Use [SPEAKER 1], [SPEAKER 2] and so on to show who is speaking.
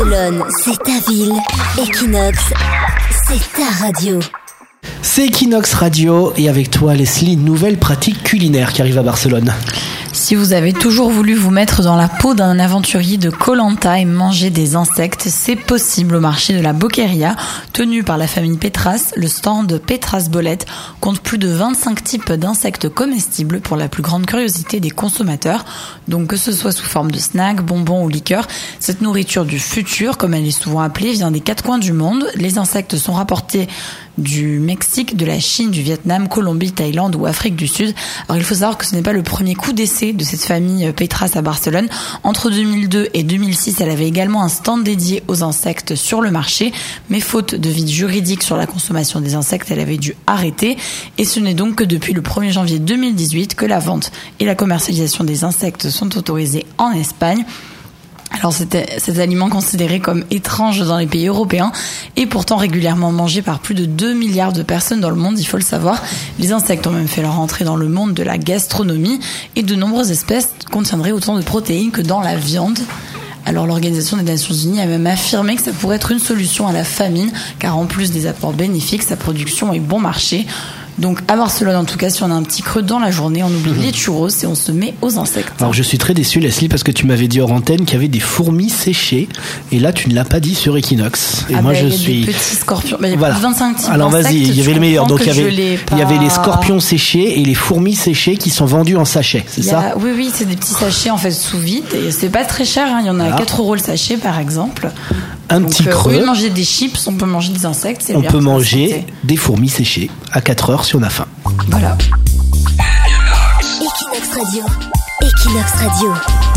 [SPEAKER 1] Barcelone, c'est ta ville. Equinox, c'est ta radio.
[SPEAKER 2] C'est Equinox Radio et avec toi Leslie, nouvelle pratique culinaire qui arrive à Barcelone.
[SPEAKER 3] Si vous avez toujours voulu vous mettre dans la peau d'un aventurier de Colanta et manger des insectes, c'est possible au marché de la Boqueria, tenu par la famille Petras. Le stand Petras Bolette compte plus de 25 types d'insectes comestibles pour la plus grande curiosité des consommateurs. Donc que ce soit sous forme de snacks, bonbons ou liqueurs, cette nourriture du futur, comme elle est souvent appelée, vient des quatre coins du monde. Les insectes sont rapportés du Mexique, de la Chine, du Vietnam, Colombie, Thaïlande ou Afrique du Sud. Alors il faut savoir que ce n'est pas le premier coup d'essai de cette famille euh, Petras à Barcelone. Entre 2002 et 2006, elle avait également un stand dédié aux insectes sur le marché, mais faute de vide juridique sur la consommation des insectes, elle avait dû arrêter. Et ce n'est donc que depuis le 1er janvier 2018 que la vente et la commercialisation des insectes sont autorisées en Espagne. Alors c'était cet aliment considéré comme étrange dans les pays européens et pourtant régulièrement mangé par plus de 2 milliards de personnes dans le monde, il faut le savoir. Les insectes ont même fait leur entrée dans le monde de la gastronomie et de nombreuses espèces contiendraient autant de protéines que dans la viande. Alors l'Organisation des Nations Unies a même affirmé que ça pourrait être une solution à la famine car en plus des apports bénéfiques, sa production est bon marché. Donc à Barcelone, en tout cas, si on a un petit creux dans la journée, on oublie les churros et on se met aux insectes.
[SPEAKER 2] Alors je suis très déçu Leslie parce que tu m'avais dit hors antenne qu'il y avait des fourmis séchées et là tu ne l'as pas dit sur Equinox. Et
[SPEAKER 3] Ah
[SPEAKER 2] moi
[SPEAKER 3] bah,
[SPEAKER 2] je
[SPEAKER 3] y a
[SPEAKER 2] suis
[SPEAKER 3] des petits scorpions. Bah, il y a
[SPEAKER 2] voilà.
[SPEAKER 3] plus de 25 types
[SPEAKER 2] Alors vas-y, il y avait le meilleur. Donc il y avait il y avait les
[SPEAKER 3] pas-
[SPEAKER 2] scorpions séchés et les fourmis séchées qui sont vendus en sachet, c'est ça
[SPEAKER 3] Oui, oui, c'est des petits sachets en fait sous vide et c'est pas très cher. hein. Il y en a à 4 euros le sachet par exemple.
[SPEAKER 2] Un
[SPEAKER 3] Donc,
[SPEAKER 2] petit
[SPEAKER 3] euh, Au
[SPEAKER 2] creux.
[SPEAKER 3] lieu de manger des chips, on peut manger des insectes.
[SPEAKER 2] On
[SPEAKER 3] bien
[SPEAKER 2] peut manger
[SPEAKER 3] santé.
[SPEAKER 2] des fourmis séchées à 4 heures si on a faim.
[SPEAKER 3] Voilà.
[SPEAKER 1] Equinox Radio. Equinox Radio.